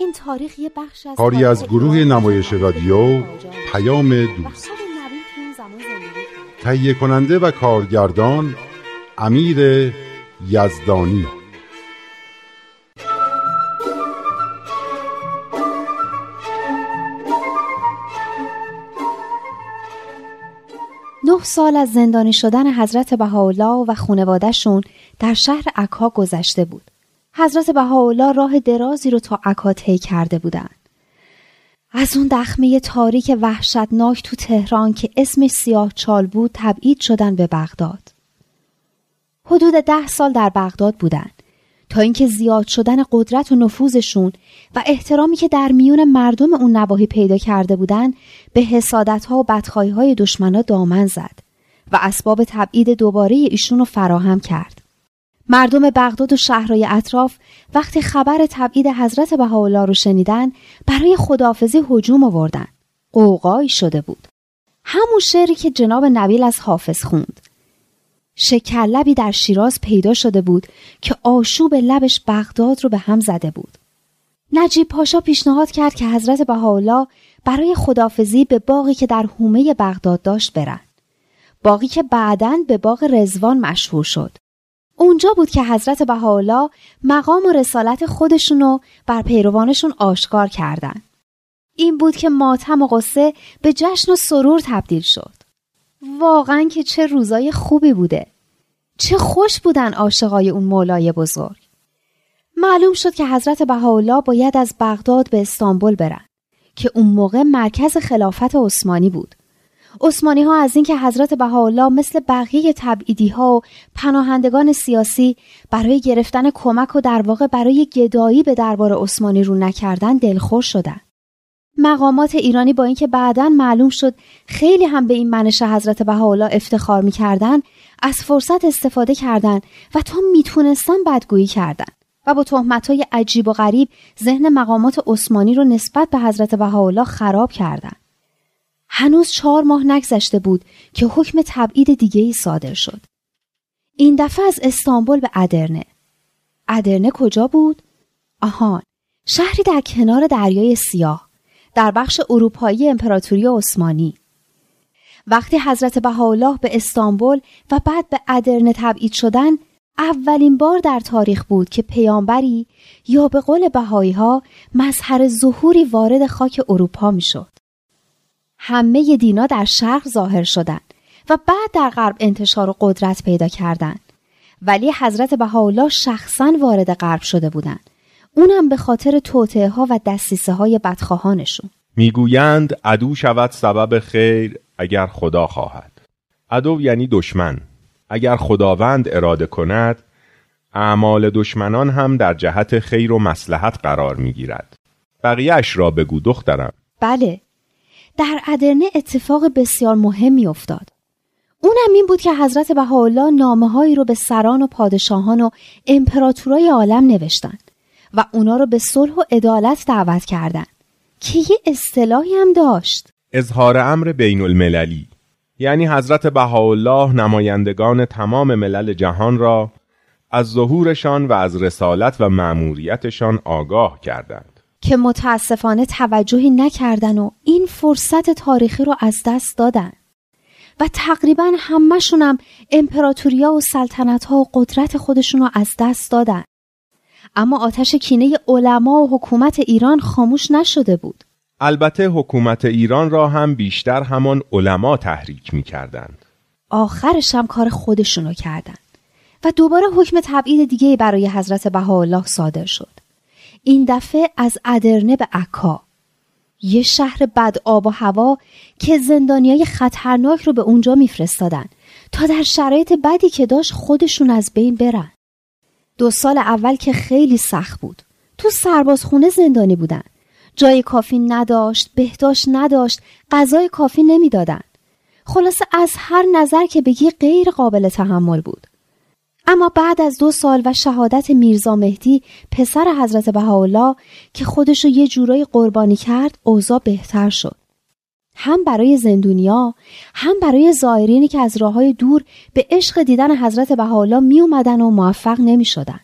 این تاریخ یه بخش از کاری از گروه نمایش رادیو پیام دوست. تهیه کننده و کارگردان امیر یزدانی. نه سال از زندانی شدن حضرت بهاءالله و خانوادهشون در شهر عکا گذشته بود. حضرت بهاءالله راه درازی رو تا عکا طی کرده بودند. از اون دخمه تاریک وحشتناک تو تهران که اسمش سیاه چال بود تبعید شدن به بغداد. حدود ده سال در بغداد بودن تا اینکه زیاد شدن قدرت و نفوذشون و احترامی که در میون مردم اون نواحی پیدا کرده بودن به حسادت ها و بدخواهی های دشمنا دامن زد و اسباب تبعید دوباره ایشون رو فراهم کرد. مردم بغداد و شهرهای اطراف وقتی خبر تبعید حضرت بهاءالله رو شنیدن برای خداحافظی هجوم آوردن. قوقایی شده بود. همون شعری که جناب نبیل از حافظ خوند. شکرلبی در شیراز پیدا شده بود که آشوب لبش بغداد رو به هم زده بود. نجیب پاشا پیشنهاد کرد که حضرت بهاءالله برای خدافزی به باقی که در حومه بغداد داشت برن. باقی که بعدا به باغ رزوان مشهور شد. اونجا بود که حضرت بهاءالله مقام و رسالت خودشونو بر پیروانشون آشکار کردند. این بود که ماتم و قصه به جشن و سرور تبدیل شد. واقعا که چه روزای خوبی بوده. چه خوش بودن عاشقای اون مولای بزرگ. معلوم شد که حضرت بهاءالله باید از بغداد به استانبول برن که اون موقع مرکز خلافت عثمانی بود. عثمانی ها از اینکه حضرت بهاءالله مثل بقیه تبعیدی ها و پناهندگان سیاسی برای گرفتن کمک و در واقع برای گدایی به دربار عثمانی رو نکردن دلخور شدن. مقامات ایرانی با اینکه بعدا معلوم شد خیلی هم به این منش حضرت بهاءالله افتخار می‌کردن از فرصت استفاده کردند و تا می‌تونستن بدگویی کردند و با تهمتهای عجیب و غریب ذهن مقامات عثمانی رو نسبت به حضرت بهاءالله خراب کردند. هنوز چهار ماه نگذشته بود که حکم تبعید دیگه ای صادر شد. این دفعه از استانبول به ادرنه. ادرنه کجا بود؟ آهان، شهری در کنار دریای سیاه. در بخش اروپایی امپراتوری عثمانی وقتی حضرت بهاءالله به استانبول و بعد به ادرنه تبعید شدن اولین بار در تاریخ بود که پیامبری یا به قول بهایی ها مظهر ظهوری وارد خاک اروپا می‌شد. همه دینا در شرق ظاهر شدند و بعد در غرب انتشار و قدرت پیدا کردند. ولی حضرت بهاءالله شخصا وارد غرب شده بودند. اونم به خاطر توطعه ها و دستیسه های بدخواهانشون. می‌گویند عدو شود سبب خیر اگر خدا خواهد. عدو یعنی دشمن. اگر خداوند اراده کند اعمال دشمنان هم در جهت خیر و مسلحت قرار می‌گیرد. بقیهش را بگو دخترم. بله در ادرنه اتفاق بسیار مهمی افتاد اونم این بود که حضرت بهاءالله نامه هایی رو به سران و پادشاهان و امپراتورای عالم نوشتند و اونا رو به صلح و عدالت دعوت کردند که یه اصطلاحی هم داشت. اظهار امر بین المللی یعنی حضرت بهاءالله نمایندگان تمام ملل جهان را از ظهورشان و از رسالت و مأموریتشان آگاه کردند. که متاسفانه توجهی نکردن و این فرصت تاریخی رو از دست دادن و تقریبا همهشونم امپراتوریا و سلطنت ها و قدرت خودشون رو از دست دادن اما آتش کینه علما و حکومت ایران خاموش نشده بود البته حکومت ایران را هم بیشتر همان علما تحریک می کردند. آخرش هم کار خودشونو کردند و دوباره حکم تبعید دیگه برای حضرت بهاءالله صادر شد. این دفعه از ادرنه به عکا یه شهر بد آب و هوا که زندانیای خطرناک رو به اونجا میفرستادن تا در شرایط بدی که داشت خودشون از بین برن. دو سال اول که خیلی سخت بود. تو سربازخونه زندانی بودن. جای کافی نداشت بهداشت نداشت غذای کافی نمی‌دادند خلاصه از هر نظر که بگی غیر قابل تحمل بود اما بعد از دو سال و شهادت میرزا مهدی پسر حضرت بهاءالله که خودشو یه جورایی قربانی کرد اوضاع بهتر شد هم برای زندونیا هم برای زائرینی که از راه های دور به عشق دیدن حضرت بهاءالله می اومدن و موفق نمی شدن.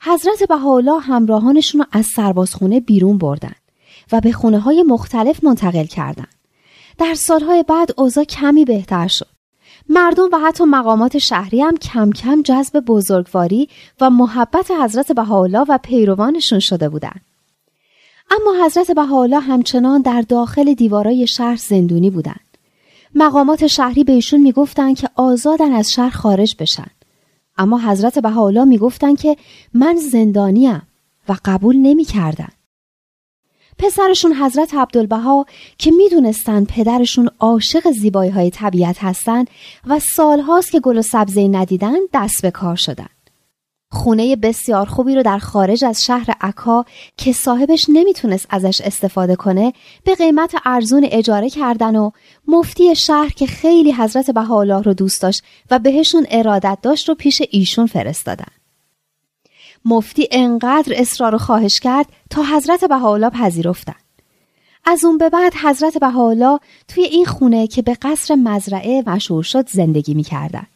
حضرت بهاءالله همراهانشون رو از سربازخونه بیرون بردن و به خونه های مختلف منتقل کردند. در سالهای بعد اوضاع کمی بهتر شد. مردم و حتی مقامات شهری هم کم کم جذب بزرگواری و محبت حضرت بهاءالله و پیروانشون شده بودند. اما حضرت بهاءالله همچنان در داخل دیوارای شهر زندونی بودند. مقامات شهری به ایشون می‌گفتند که آزادن از شهر خارج بشن. اما حضرت بهاءالله می‌گفتند که من زندانیم و قبول نمی‌کردن. پسرشون حضرت عبدالبها که می‌دونستند پدرشون عاشق زیبایی های طبیعت هستند و سالهاست که گل و سبزه ندیدن دست به کار شدن. خونه بسیار خوبی رو در خارج از شهر عکا که صاحبش نمی‌تونست ازش استفاده کنه به قیمت ارزون اجاره کردن و مفتی شهر که خیلی حضرت بهاءالله رو دوست داشت و بهشون ارادت داشت رو پیش ایشون فرستادن. مفتی انقدر اصرار و خواهش کرد تا حضرت بهاءالله پذیرفتن. از اون به بعد حضرت بهاءالله توی این خونه که به قصر مزرعه مشهور شد زندگی می‌کردن.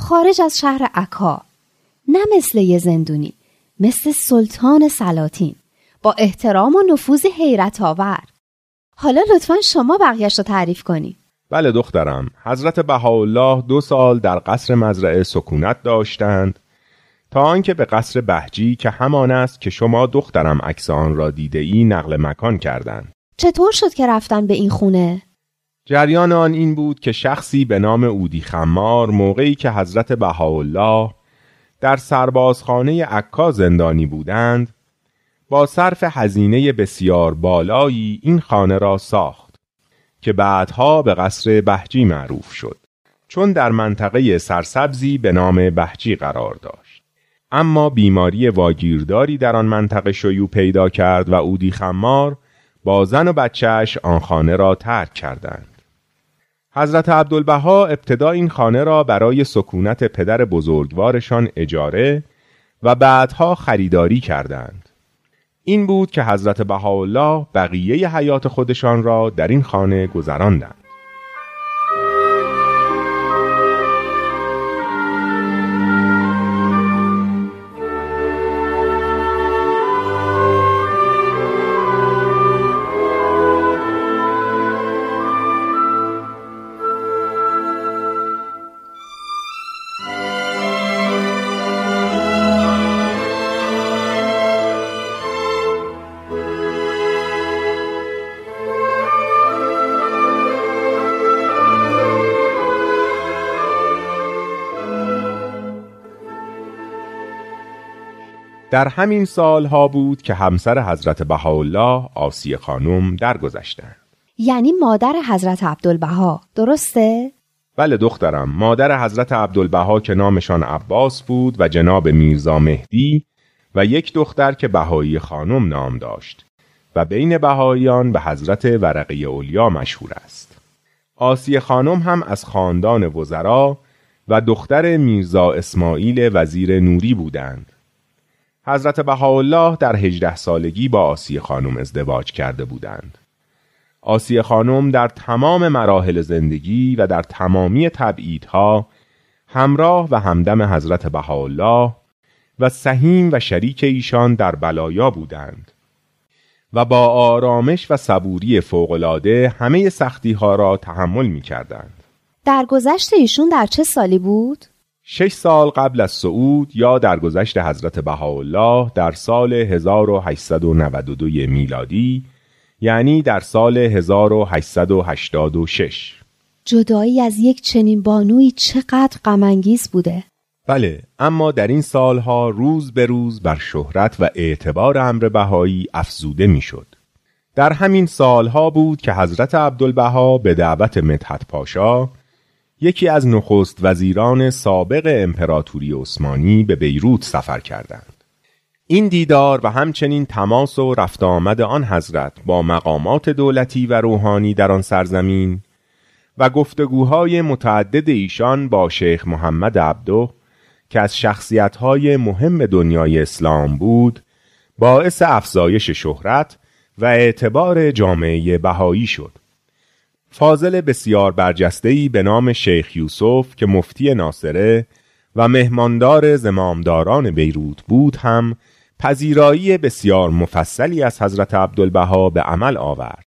خارج از شهر عکا نه مثل یه زندونی مثل سلطان سلاطین با احترام و نفوذ حیرت آور حالا لطفا شما بقیش رو تعریف کنی بله دخترم حضرت بهاءالله دو سال در قصر مزرعه سکونت داشتند تا آنکه به قصر بهجی که همان است که شما دخترم عکس آن را دیده ای نقل مکان کردند. چطور شد که رفتن به این خونه؟ جریان آن این بود که شخصی به نام اودی خمار موقعی که حضرت بهاءالله در سربازخانه عکا زندانی بودند با صرف هزینه بسیار بالایی این خانه را ساخت که بعدها به قصر بهجی معروف شد چون در منطقه سرسبزی به نام بهجی قرار داشت. اما بیماری واگیرداری در آن منطقه شیوع پیدا کرد و اودی خمار با زن و بچهش آن خانه را ترک کردند حضرت عبدالبها ابتدا این خانه را برای سکونت پدر بزرگوارشان اجاره و بعدها خریداری کردند. این بود که حضرت بهاءالله بقیه حیات خودشان را در این خانه گذراندند. در همین سالها بود که همسر حضرت بهاءالله آسیه خانم درگذشتند. یعنی مادر حضرت عبدالبها درسته؟ بله دخترم مادر حضرت عبدالبها که نامشان عباس بود و جناب میرزا مهدی و یک دختر که بهایی خانم نام داشت و بین بهاییان به حضرت ورقه اولیا مشهور است. آسیه خانم هم از خاندان وزرا و دختر میرزا اسماعیل وزیر نوری بودند حضرت بهاءالله در هجده سالگی با آسیه خانم ازدواج کرده بودند. آسیه خانم در تمام مراحل زندگی و در تمامی تبعیدها همراه و همدم حضرت بهاءالله و سهیم و شریک ایشان در بلایا بودند و با آرامش و صبوری فوقالعاده همه سختی ها را تحمل می کردند. در گذشت ایشون در چه سالی بود؟ شش سال قبل از صعود یا در گذشت حضرت بهاءالله در سال 1892 میلادی یعنی در سال 1886 جدایی از یک چنین بانوی چقدر غمانگیز بوده بله اما در این سالها روز به روز بر شهرت و اعتبار امر بهایی افزوده می‌شد. در همین سالها بود که حضرت عبدالبها به دعوت مدحت پاشا یکی از نخست وزیران سابق امپراتوری عثمانی به بیروت سفر کردند. این دیدار و همچنین تماس و رفت آمد آن حضرت با مقامات دولتی و روحانی در آن سرزمین و گفتگوهای متعدد ایشان با شیخ محمد عبدو که از شخصیتهای مهم دنیای اسلام بود باعث افزایش شهرت و اعتبار جامعه بهایی شد فاضل بسیار برجسته‌ای به نام شیخ یوسف که مفتی ناصره و مهماندار زمامداران بیروت بود هم پذیرایی بسیار مفصلی از حضرت عبدالبها به عمل آورد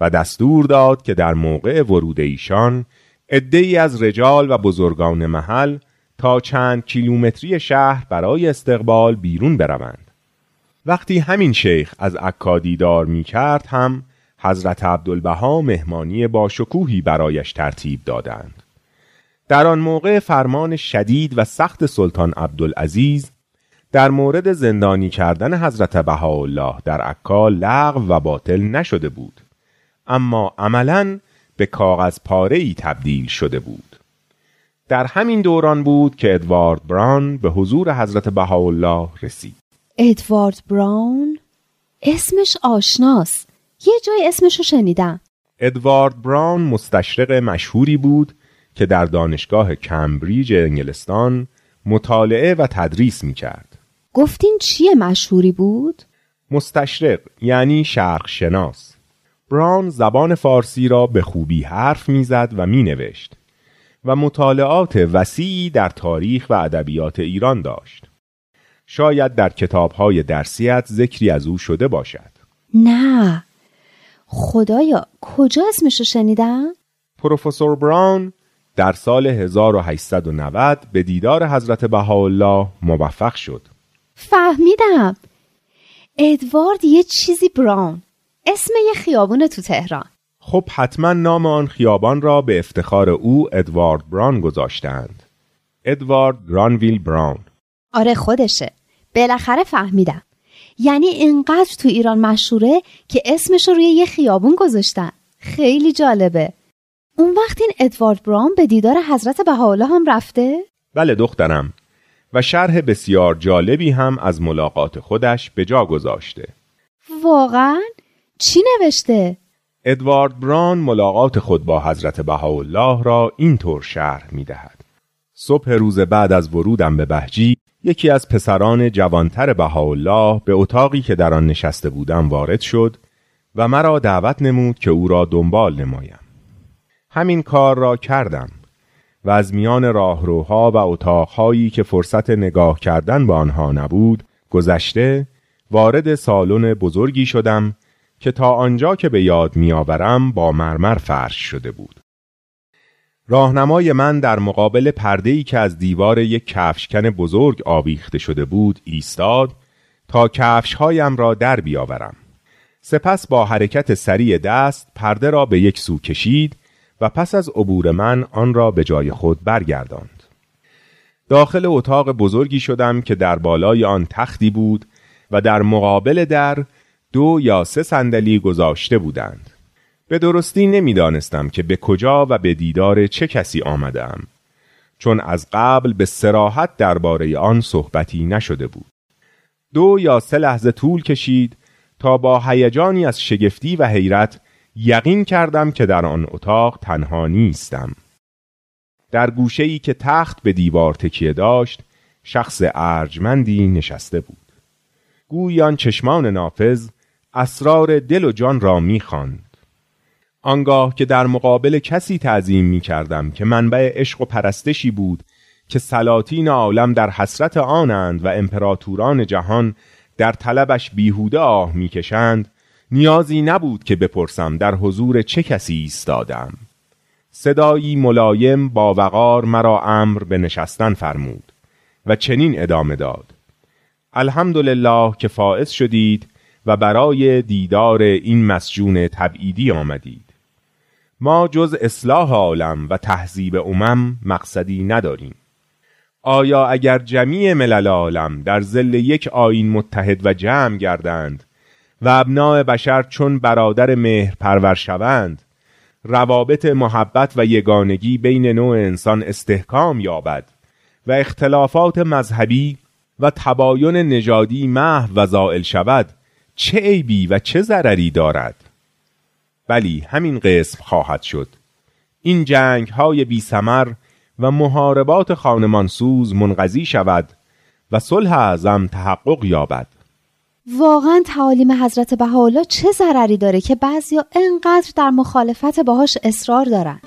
و دستور داد که در موقع ورود ایشان عدهای از رجال و بزرگان محل تا چند کیلومتری شهر برای استقبال بیرون بروند. وقتی همین شیخ از عکا دیدار می کرد هم حضرت عبدالبها مهمانی با شکوهی برایش ترتیب دادند. در آن موقع فرمان شدید و سخت سلطان عبدالعزیز در مورد زندانی کردن حضرت بهاءالله در عکا لغو و باطل نشده بود. اما عملا به کاغذ پاره ای تبدیل شده بود. در همین دوران بود که ادوارد بران به حضور حضرت بهاءالله رسید. ادوارد براون اسمش آشناست. یه جای اسمشو شنیدم ادوارد براون مستشرق مشهوری بود که در دانشگاه کمبریج انگلستان مطالعه و تدریس می کرد. گفتین چیه مشهوری بود؟ مستشرق یعنی شرق شناس. براون زبان فارسی را به خوبی حرف می‌زد و می نوشت و مطالعات وسیعی در تاریخ و ادبیات ایران داشت. شاید در کتابهای درسیت ذکری از او شده باشد. نه خدایا کجا اسمشو شنیدم؟ پروفسور براون در سال 1890 به دیدار حضرت بهاءالله موفق شد. فهمیدم ادوارد یه چیزی براون اسم یه خیابون تو تهران خب حتما نام آن خیابان را به افتخار او ادوارد براون گذاشتند. ادوارد گرانویل براون آره خودشه بالاخره فهمیدم یعنی اینقدر تو ایران مشهوره که اسمش رو روی یه خیابون گذاشتن خیلی جالبه اون وقت این ادوارد براون به دیدار حضرت بهاءالله هم رفته؟ بله دخترم و شرح بسیار جالبی هم از ملاقات خودش به جا گذاشته. واقعا؟ چی نوشته؟ ادوارد بران ملاقات خود با حضرت بهاءالله را اینطور شرح می دهد. صبح روز بعد از ورودم به بهجی یکی از پسران جوانتر بهاءالله به اتاقی که در آن نشسته بودم وارد شد و مرا دعوت نمود که او را دنبال نمایم. همین کار را کردم و از میان راهروها و اتاقهایی که فرصت نگاه کردن به آنها نبود گذشته وارد سالن بزرگی شدم که تا آنجا که به یاد میآورم با مرمر فرش شده بود. راهنمای من در مقابل پرده‌ای که از دیوار یک کفشکن بزرگ آویخته شده بود ایستاد تا کفشهایم را در بیاورم. سپس با حرکت سریع دست پرده را به یک سو کشید و پس از عبور من آن را به جای خود برگرداند. داخل اتاق بزرگی شدم که در بالای آن تختی بود و در مقابل در دو یا سه صندلی گذاشته بودند. به درستی نمی‌دانستم که به کجا و به دیدار چه کسی آمدم چون از قبل به سراحت درباره آن صحبتی نشده بود. دو یا سه لحظه طول کشید تا با هیجانی از شگفتی و حیرت یقین کردم که در آن اتاق تنها نیستم. در گوشه ای که تخت به دیوار تکیه داشت شخص ارجمندی نشسته بود. گویان چشمان نافذ اسرار دل و جان را می‌خواند. آنگاه که در مقابل کسی تعظیم می کردم که منبع عشق و پرستشی بود که سلاطین عالم در حسرت آنند و امپراتوران جهان در طلبش بیهوده آه می‌کشند نیازی نبود که بپرسم در حضور چه کسی ایستادم. صدایی ملایم با وقار مرا امر به نشستن فرمود و چنین ادامه داد. الحمدلله که فائز شدید و برای دیدار این مسجون تبعیدی آمدید. ما جز اصلاح عالم و تهذیب امم مقصدی نداریم. آیا اگر جمیع ملل عالم در زل یک آین متحد و جمع گردند و ابناع بشر چون برادر مهر پرور شوند روابط محبت و یگانگی بین نوع انسان استحکام یابد و اختلافات مذهبی و تباین نژادی محو و زائل شود چه عیبی و چه ضرری دارد؟ بلی همین قسم خواهد شد. این جنگ های بی سمر و محاربات خانمانسوز منقضی شود و صلح اعظم تحقق یابد. واقعا تعالیم حضرت بهاءالله چه ضرری داره که بعضیا انقدر در مخالفت باهاش اصرار دارن؟